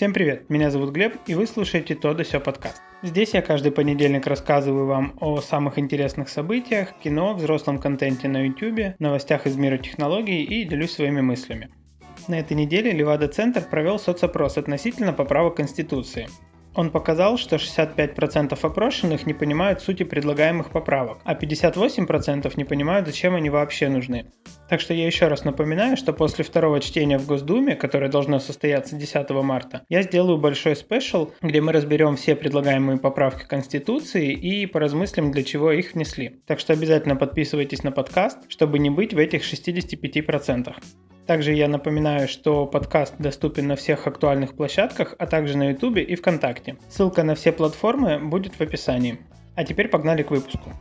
Всем привет, меня зовут Глеб, и вы слушаете «То да сё» подкаст. Здесь я каждый понедельник рассказываю вам о самых интересных событиях, кино, взрослом контенте на YouTube, новостях из мира технологий и делюсь своими мыслями. На этой неделе Левада-центр провел соцопрос относительно поправок Конституции. Он показал, что 65% опрошенных не понимают сути предлагаемых поправок, а 58% не понимают, зачем они вообще нужны. Так что я еще раз напоминаю, что после второго чтения в Госдуме, которое должно состояться 10 марта, я сделаю большой спешл, где мы разберем все предлагаемые поправки Конституции и поразмыслим, для чего их внесли. Так что обязательно подписывайтесь на подкаст, чтобы не быть в этих 65%. Также я напоминаю, что подкаст доступен на всех актуальных площадках, а также на YouTube и ВКонтакте. Ссылка на все платформы будет в описании. А теперь погнали к выпуску.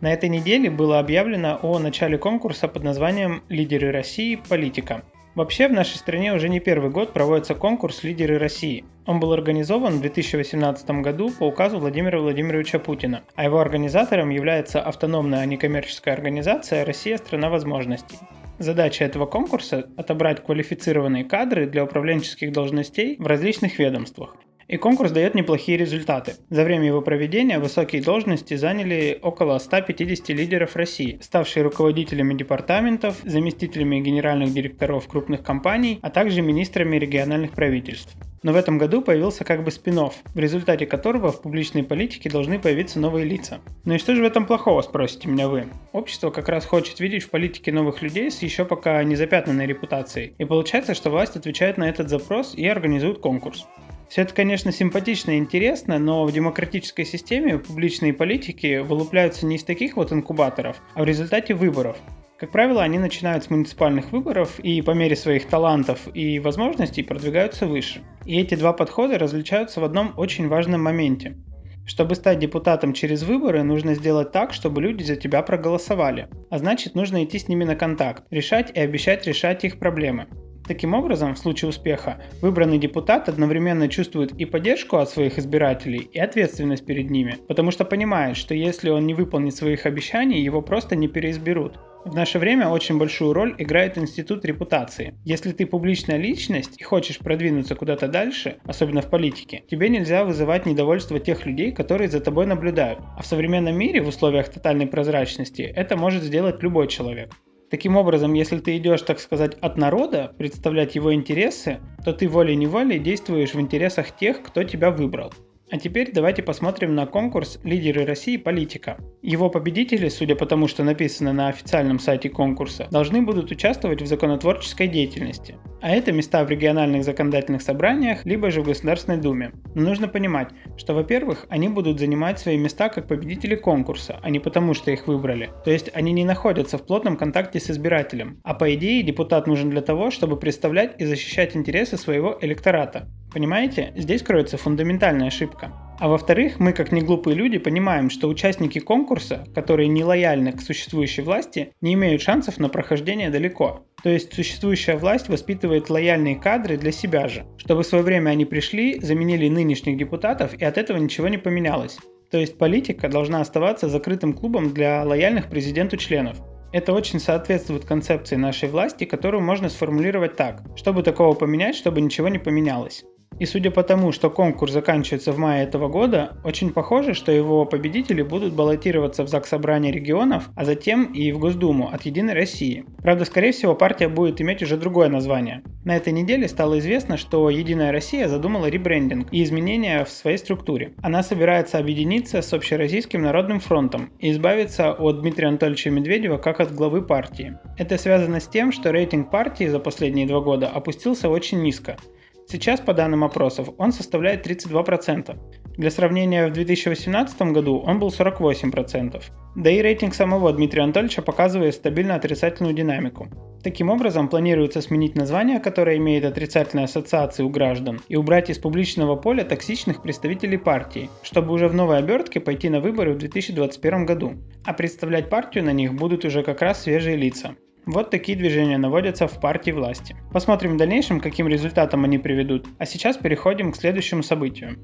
На этой неделе было объявлено о начале конкурса под названием «Лидеры России. Политика». Вообще в нашей стране уже не первый год проводится конкурс «Лидеры России». Он был организован в 2018 году по указу Владимира Владимировича Путина, а его организатором является автономная некоммерческая организация «Россия – страна возможностей». Задача этого конкурса – отобрать квалифицированные кадры для управленческих должностей в различных ведомствах. И конкурс дает неплохие результаты. За время его проведения высокие должности заняли около 150 лидеров России, ставшие руководителями департаментов, заместителями генеральных директоров крупных компаний, а также министрами региональных правительств. Но в этом году появился как бы спин в результате которого в публичной политике должны появиться новые лица. Ну и что же в этом плохого, спросите меня вы? Общество как раз хочет видеть в политике новых людей с еще пока не запятнанной репутацией. И получается, что власть отвечает на этот запрос и организует конкурс. Все это, конечно, симпатично и интересно, но в демократической системе публичные политики вылупляются не из таких вот инкубаторов, а в результате выборов. Как правило, они начинают с муниципальных выборов и по мере своих талантов и возможностей продвигаются выше. И эти два подхода различаются в одном очень важном моменте. Чтобы стать депутатом через выборы, нужно сделать так, чтобы люди за тебя проголосовали. А значит, нужно идти с ними на контакт, решать и обещать решать их проблемы. Таким образом, в случае успеха, выбранный депутат одновременно чувствует и поддержку от своих избирателей, и ответственность перед ними, потому что понимает, что если он не выполнит своих обещаний, его просто не переизберут. В наше время очень большую роль играет институт репутации. Если ты публичная личность и хочешь продвинуться куда-то дальше, особенно в политике, тебе нельзя вызывать недовольство тех людей, которые за тобой наблюдают. А в современном мире в условиях тотальной прозрачности это может сделать любой человек. Таким образом, если ты идешь, так сказать, от народа, представлять его интересы, то ты волей-неволей действуешь в интересах тех, кто тебя выбрал. А теперь давайте посмотрим на конкурс «Лидеры России. Политика». Его победители, судя по тому, что написано на официальном сайте конкурса, должны будут участвовать в законотворческой деятельности. А это места в региональных законодательных собраниях, либо же в Государственной Думе. Но нужно понимать, что, во-первых, они будут занимать свои места как победители конкурса, а не потому, что их выбрали. То есть они не находятся в плотном контакте с избирателем. А по идее депутат нужен для того, чтобы представлять и защищать интересы своего электората. Понимаете, здесь кроется фундаментальная ошибка. А во-вторых, мы как неглупые люди понимаем, что участники конкурса, которые не лояльны к существующей власти, не имеют шансов на прохождение далеко. То есть существующая власть воспитывает лояльные кадры для себя же, чтобы в свое время они пришли, заменили нынешних депутатов и от этого ничего не поменялось. То есть политика должна оставаться закрытым клубом для лояльных президенту членов. Это очень соответствует концепции нашей власти, которую можно сформулировать так. Чтобы такого поменять, чтобы ничего не поменялось. И судя по тому, что конкурс заканчивается в мае этого года, очень похоже, что его победители будут баллотироваться в ЗАГС Собрания регионов, а затем и в Госдуму от Единой России. Правда, скорее всего, партия будет иметь уже другое название. На этой неделе стало известно, что Единая Россия задумала ребрендинг и изменения в своей структуре. Она собирается объединиться с Общероссийским народным фронтом и избавиться от Дмитрия Анатольевича Медведева как от главы партии. Это связано с тем, что рейтинг партии за последние два года опустился очень низко. Сейчас, по данным опросов, он составляет 32%. Для сравнения, в 2018 году он был 48%. Да и рейтинг самого Дмитрия Анатольевича показывает стабильно отрицательную динамику. Таким образом, планируется сменить название, которое имеет отрицательные ассоциации у граждан, и убрать из публичного поля токсичных представителей партии, чтобы уже в новой обертке пойти на выборы в 2021 году. А представлять партию на них будут уже как раз свежие лица. Вот такие движения наводятся в партии власти. Посмотрим в дальнейшем, каким результатом они приведут. А сейчас переходим к следующему событию.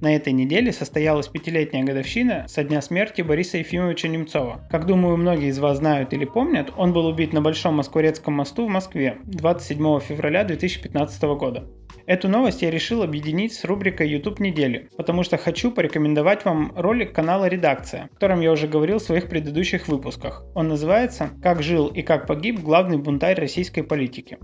На этой неделе состоялась пятилетняя годовщина со дня смерти Бориса Ефимовича Немцова. Как думаю, многие из вас знают или помнят, он был убит на Большом Москворецком мосту в Москве 27 февраля 2015 года. Эту новость я решил объединить с рубрикой YouTube недели, потому что хочу порекомендовать вам ролик канала «Редакция», о котором я уже говорил в своих предыдущих выпусках. Он называется «Как жил и как погиб главный бунтарь российской политики».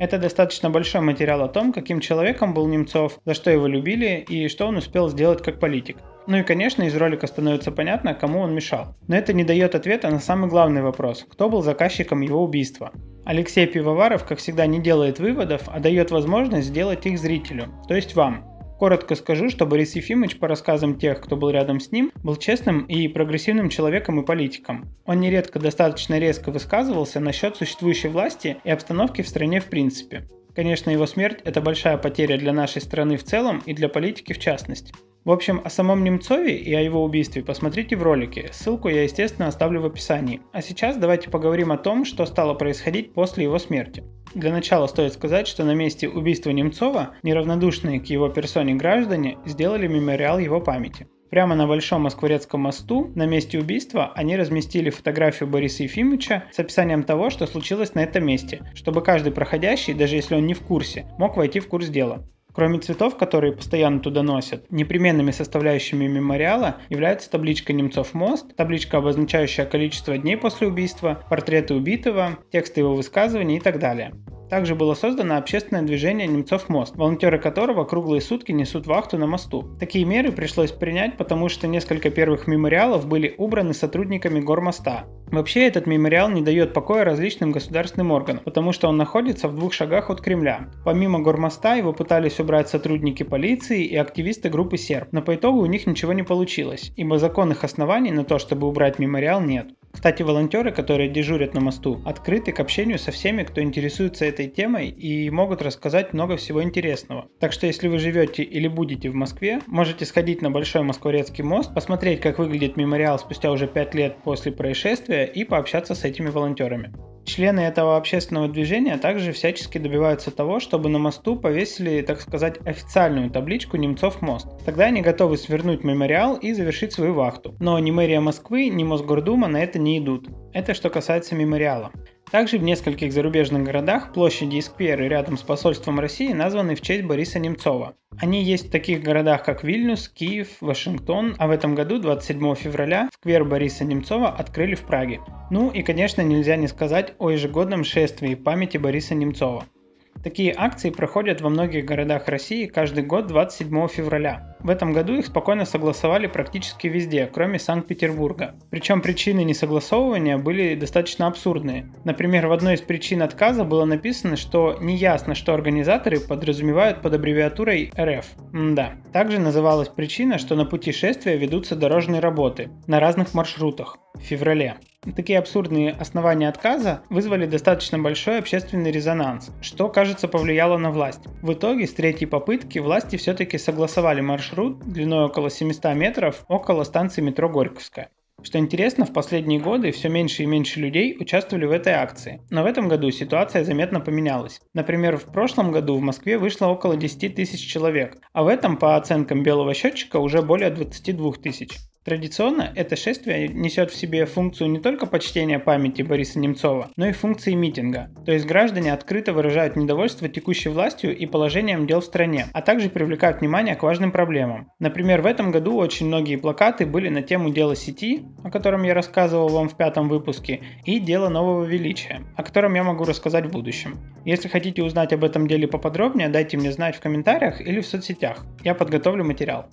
Это достаточно большой материал о том, каким человеком был Немцов, за что его любили и что он успел сделать как политик. Ну и, конечно, из ролика становится понятно, кому он мешал. Но это не дает ответа на самый главный вопрос – кто был заказчиком его убийства? Алексей Пивоваров, как всегда, не делает выводов, а дает возможность сделать их зрителю, то есть вам. Коротко скажу, что Борис Ефимович, по рассказам тех, кто был рядом с ним, был честным и прогрессивным человеком и политиком. Он нередко достаточно резко высказывался насчет существующей власти и обстановки в стране в принципе. Конечно, его смерть – это большая потеря для нашей страны в целом и для политики в частности. В общем, о самом Немцове и о его убийстве посмотрите в ролике, ссылку я, естественно, оставлю в описании. А сейчас давайте поговорим о том, что стало происходить после его смерти. Для начала стоит сказать, что на месте убийства Немцова неравнодушные к его персоне граждане сделали мемориал его памяти. Прямо на Большом Москворецком мосту на месте убийства они разместили фотографию Бориса Ефимовича с описанием того, что случилось на этом месте, чтобы каждый проходящий, даже если он не в курсе, мог войти в курс дела. Кроме цветов, которые постоянно туда носят, непременными составляющими мемориала является табличка «Немцов мост», табличка, обозначающая количество дней после убийства, портреты убитого, тексты его высказываний и так далее. Также было создано общественное движение «Немцов мост», волонтеры которого круглые сутки несут вахту на мосту. Такие меры пришлось принять, потому что несколько первых мемориалов были убраны сотрудниками гормоста. Вообще этот мемориал не дает покоя различным государственным органам, потому что он находится в двух шагах от Кремля. Помимо гормоста его пытались убрать сотрудники полиции и активисты группы серб, но по итогу у них ничего не получилось, ибо законных оснований на то, чтобы убрать мемориал нет. Кстати, волонтеры, которые дежурят на мосту, открыты к общению со всеми, кто интересуется этой темой и могут рассказать много всего интересного. Так что если вы живете или будете в Москве, можете сходить на Большой Москворецкий мост, посмотреть, как выглядит мемориал спустя уже 5 лет после происшествия и пообщаться с этими волонтерами. Члены этого общественного движения также всячески добиваются того, чтобы на мосту повесили, так сказать, официальную табличку «Немцов мост». Тогда они готовы свернуть мемориал и завершить свою вахту. Но ни мэрия Москвы, ни Мосгордума на это не идут. Это что касается мемориала. Также в нескольких зарубежных городах площади и скверы рядом с посольством России названы в честь Бориса Немцова. Они есть в таких городах, как Вильнюс, Киев, Вашингтон, а в этом году, 27 февраля, сквер Бориса Немцова открыли в Праге. Ну и, конечно, нельзя не сказать о ежегодном шествии памяти Бориса Немцова. Такие акции проходят во многих городах России каждый год 27 февраля. В этом году их спокойно согласовали практически везде, кроме Санкт-Петербурга. Причем причины несогласовывания были достаточно абсурдные. Например, в одной из причин отказа было написано, что неясно, что организаторы подразумевают под аббревиатурой РФ. Да. Также называлась причина, что на пути шествия ведутся дорожные работы на разных маршрутах в феврале. Такие абсурдные основания отказа вызвали достаточно большой общественный резонанс, что, кажется, повлияло на власть. В итоге, с третьей попытки власти все-таки согласовали маршрут длиной около 700 метров около станции метро Горьковская. Что интересно, в последние годы все меньше и меньше людей участвовали в этой акции. Но в этом году ситуация заметно поменялась. Например, в прошлом году в Москве вышло около 10 тысяч человек, а в этом, по оценкам белого счетчика, уже более 22 тысяч. Традиционно это шествие несет в себе функцию не только почтения памяти Бориса Немцова, но и функции митинга. То есть граждане открыто выражают недовольство текущей властью и положением дел в стране, а также привлекают внимание к важным проблемам. Например, в этом году очень многие плакаты были на тему дела сети, о котором я рассказывал вам в пятом выпуске, и дело нового величия, о котором я могу рассказать в будущем. Если хотите узнать об этом деле поподробнее, дайте мне знать в комментариях или в соцсетях. Я подготовлю материал.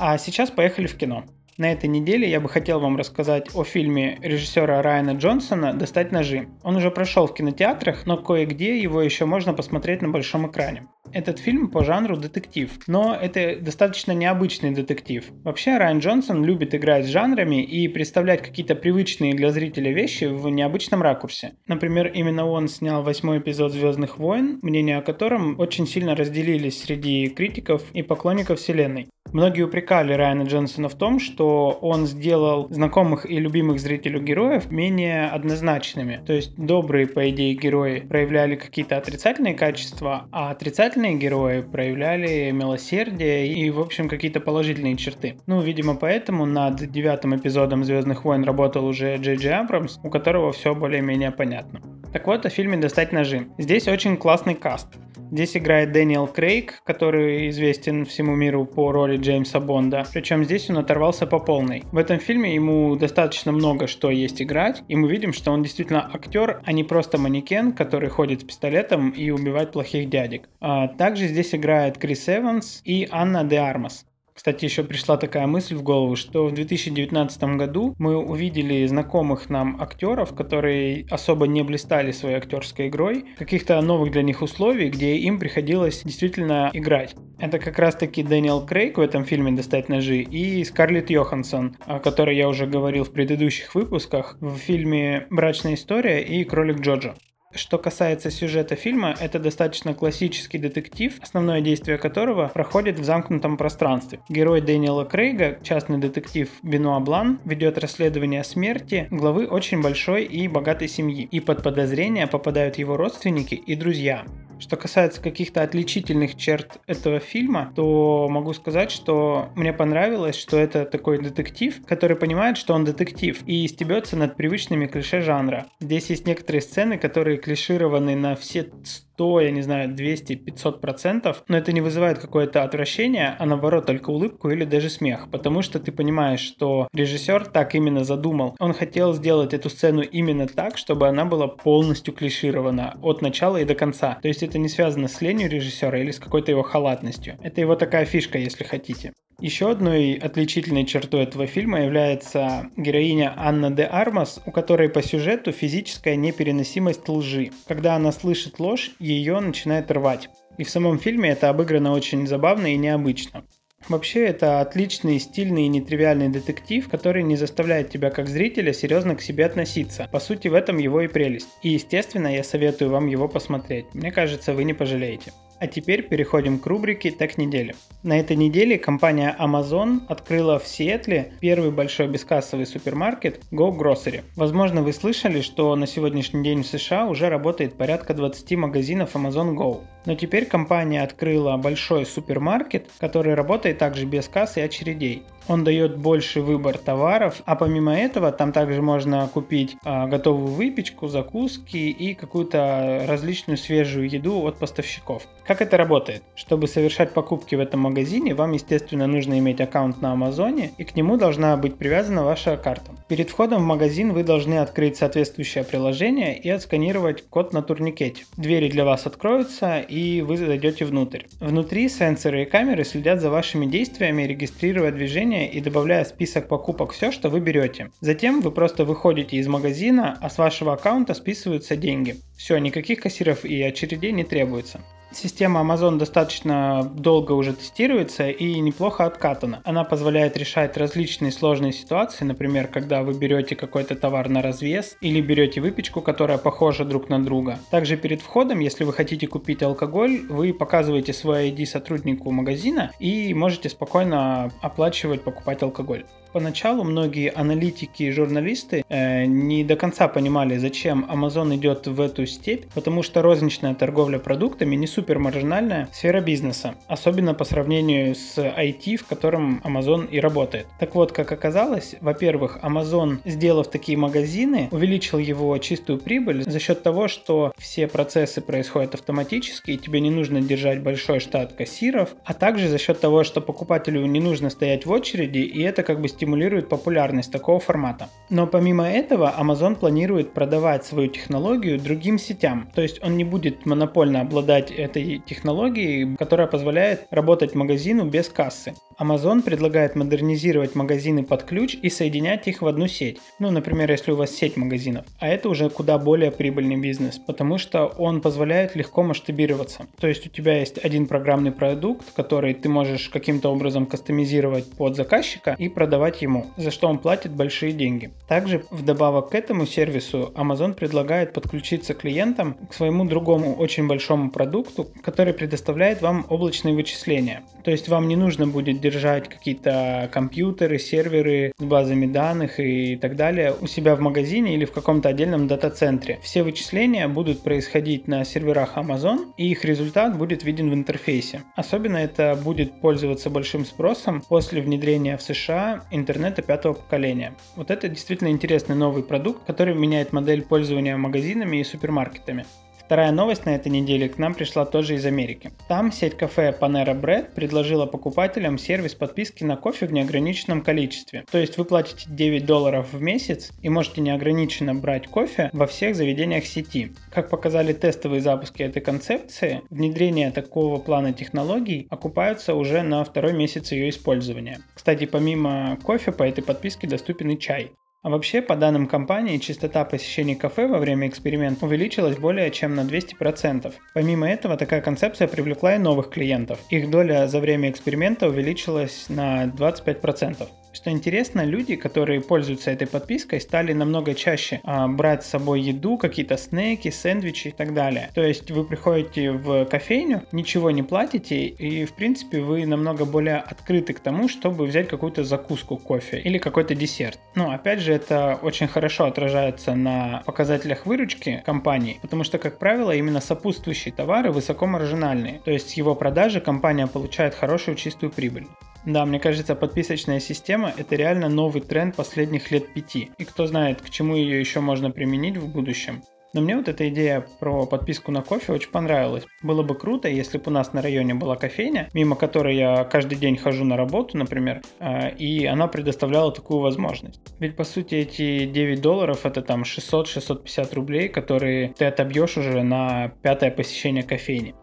А сейчас поехали в кино. На этой неделе я бы хотел вам рассказать о фильме режиссера Райана Джонсона «Достать ножи». Он уже прошел в кинотеатрах, но кое-где его еще можно посмотреть на большом экране. Этот фильм по жанру детектив, но это достаточно необычный детектив. Вообще Райан Джонсон любит играть с жанрами и представлять какие-то привычные для зрителя вещи в необычном ракурсе. Например, именно он снял восьмой эпизод «Звездных войн», мнения о котором очень сильно разделились среди критиков и поклонников вселенной. Многие упрекали Райана Джонсона в том, что он сделал знакомых и любимых зрителю героев менее однозначными. То есть добрые, по идее, герои проявляли какие-то отрицательные качества, а отрицательные герои проявляли милосердие и, в общем, какие-то положительные черты. Ну, видимо, поэтому над девятым эпизодом Звездных войн работал уже Джей Джей Абрамс, у которого все более-менее понятно. Так вот, о фильме «Достать ножи». Здесь очень классный каст. Здесь играет Дэниел Крейг, который известен всему миру по роли Джеймса Бонда. Причем здесь он оторвался по полной. В этом фильме ему достаточно много что есть играть, и мы видим, что он действительно актер, а не просто манекен, который ходит с пистолетом и убивает плохих дядек. А также здесь играет Крис Эванс и Анна де Армас. Кстати, еще пришла такая мысль в голову, что в 2019 году мы увидели знакомых нам актеров, которые особо не блистали своей актерской игрой, каких-то новых для них условий, где им приходилось действительно играть. Это как раз-таки Дэниел Крейг в этом фильме «Достать ножи» и Скарлетт Йоханссон, о которой я уже говорил в предыдущих выпусках, в фильме «Брачная история» и «Кролик Джоджо». Что касается сюжета фильма, это достаточно классический детектив, основное действие которого проходит в замкнутом пространстве. Герой Дэниела Крейга, частный детектив Бенуа Блан, ведет расследование смерти главы очень большой и богатой семьи, и под подозрение попадают его родственники и друзья. Что касается каких-то отличительных черт этого фильма, то могу сказать, что мне понравилось, что это такой детектив, который понимает, что он детектив и стебется над привычными клише жанра. Здесь есть некоторые сцены, которые клишированы на все 100, я не знаю, 200, 500 процентов, но это не вызывает какое-то отвращение, а наоборот только улыбку или даже смех, потому что ты понимаешь, что режиссер так именно задумал. Он хотел сделать эту сцену именно так, чтобы она была полностью клиширована от начала и до конца. То есть это не связано с ленью режиссера или с какой-то его халатностью. Это его такая фишка, если хотите. Еще одной отличительной чертой этого фильма является героиня Анна де Армас, у которой по сюжету физическая непереносимость лжи. Когда она слышит ложь, ее начинает рвать. И в самом фильме это обыграно очень забавно и необычно. Вообще, это отличный, стильный и нетривиальный детектив, который не заставляет тебя как зрителя серьезно к себе относиться. По сути, в этом его и прелесть. И, естественно, я советую вам его посмотреть. Мне кажется, вы не пожалеете. А теперь переходим к рубрике «Так недели». На этой неделе компания Amazon открыла в Сиэтле первый большой бескассовый супермаркет Go Grocery. Возможно, вы слышали, что на сегодняшний день в США уже работает порядка 20 магазинов Amazon Go. Но теперь компания открыла большой супермаркет, который работает также без кассы и очередей. Он дает больше выбор товаров, а помимо этого там также можно купить а, готовую выпечку, закуски и какую-то различную свежую еду от поставщиков. Как это работает? Чтобы совершать покупки в этом магазине, вам, естественно, нужно иметь аккаунт на Амазоне, и к нему должна быть привязана ваша карта. Перед входом в магазин вы должны открыть соответствующее приложение и отсканировать код на турникете. Двери для вас откроются, и вы зайдете внутрь. Внутри сенсоры и камеры следят за вашими действиями, регистрируя движение и добавляя в список покупок все, что вы берете. Затем вы просто выходите из магазина, а с вашего аккаунта списываются деньги. Все, никаких кассиров и очередей не требуется. Система Amazon достаточно долго уже тестируется и неплохо откатана. Она позволяет решать различные сложные ситуации, например, когда вы берете какой-то товар на развес или берете выпечку, которая похожа друг на друга. Также перед входом, если вы хотите купить алкоголь, вы показываете свой ID сотруднику магазина и можете спокойно оплачивать, покупать алкоголь. Поначалу многие аналитики и журналисты э, не до конца понимали, зачем Amazon идет в эту степь, потому что розничная торговля продуктами не супер маржинальная сфера бизнеса, особенно по сравнению с IT, в котором Amazon и работает. Так вот, как оказалось, во-первых, Amazon, сделав такие магазины, увеличил его чистую прибыль за счет того, что все процессы происходят автоматически, и тебе не нужно держать большой штат кассиров, а также за счет того, что покупателю не нужно стоять в очереди, и это как бы стимулирует популярность такого формата. Но помимо этого, Amazon планирует продавать свою технологию другим сетям. То есть он не будет монопольно обладать этой технологией, которая позволяет работать магазину без кассы. Amazon предлагает модернизировать магазины под ключ и соединять их в одну сеть. Ну, например, если у вас сеть магазинов. А это уже куда более прибыльный бизнес, потому что он позволяет легко масштабироваться. То есть у тебя есть один программный продукт, который ты можешь каким-то образом кастомизировать под заказчика и продавать ему, за что он платит большие деньги. Также вдобавок к этому сервису Amazon предлагает подключиться клиентам к своему другому очень большому продукту, который предоставляет вам облачные вычисления. То есть вам не нужно будет держать какие-то компьютеры, серверы с базами данных и так далее у себя в магазине или в каком-то отдельном дата-центре. Все вычисления будут происходить на серверах Amazon, и их результат будет виден в интерфейсе. Особенно это будет пользоваться большим спросом после внедрения в США интернета пятого поколения. Вот это действительно интересный новый продукт, который меняет модель пользования магазинами и супермаркетами. Вторая новость на этой неделе к нам пришла тоже из Америки. Там сеть кафе Panera Bread предложила покупателям сервис подписки на кофе в неограниченном количестве. То есть вы платите 9 долларов в месяц и можете неограниченно брать кофе во всех заведениях сети. Как показали тестовые запуски этой концепции, внедрение такого плана технологий окупаются уже на второй месяц ее использования. Кстати, помимо кофе по этой подписке доступен и чай. А вообще, по данным компании, частота посещений кафе во время эксперимента увеличилась более чем на 200%. Помимо этого, такая концепция привлекла и новых клиентов. Их доля за время эксперимента увеличилась на 25%. Что интересно, люди, которые пользуются этой подпиской, стали намного чаще а, брать с собой еду, какие-то снеки, сэндвичи и так далее. То есть вы приходите в кофейню, ничего не платите, и в принципе вы намного более открыты к тому, чтобы взять какую-то закуску кофе или какой-то десерт. Но опять же, это очень хорошо отражается на показателях выручки компании, потому что, как правило, именно сопутствующие товары высокомаржинальные. То есть с его продажи компания получает хорошую чистую прибыль. Да, мне кажется, подписочная система это реально новый тренд последних лет пяти. И кто знает, к чему ее еще можно применить в будущем. Но мне вот эта идея про подписку на кофе очень понравилась. Было бы круто, если бы у нас на районе была кофейня, мимо которой я каждый день хожу на работу, например, э, и она предоставляла такую возможность. Ведь по сути эти 9 долларов это там 600-650 рублей, которые ты отобьешь уже на пятое посещение кофейни.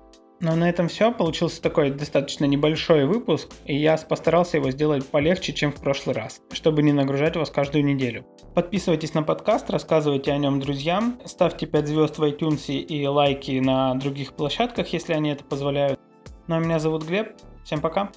Но на этом все. Получился такой достаточно небольшой выпуск, и я постарался его сделать полегче, чем в прошлый раз, чтобы не нагружать вас каждую неделю. Подписывайтесь на подкаст, рассказывайте о нем друзьям, ставьте 5 звезд в iTunes и лайки на других площадках, если они это позволяют. Ну а меня зовут Глеб. Всем пока.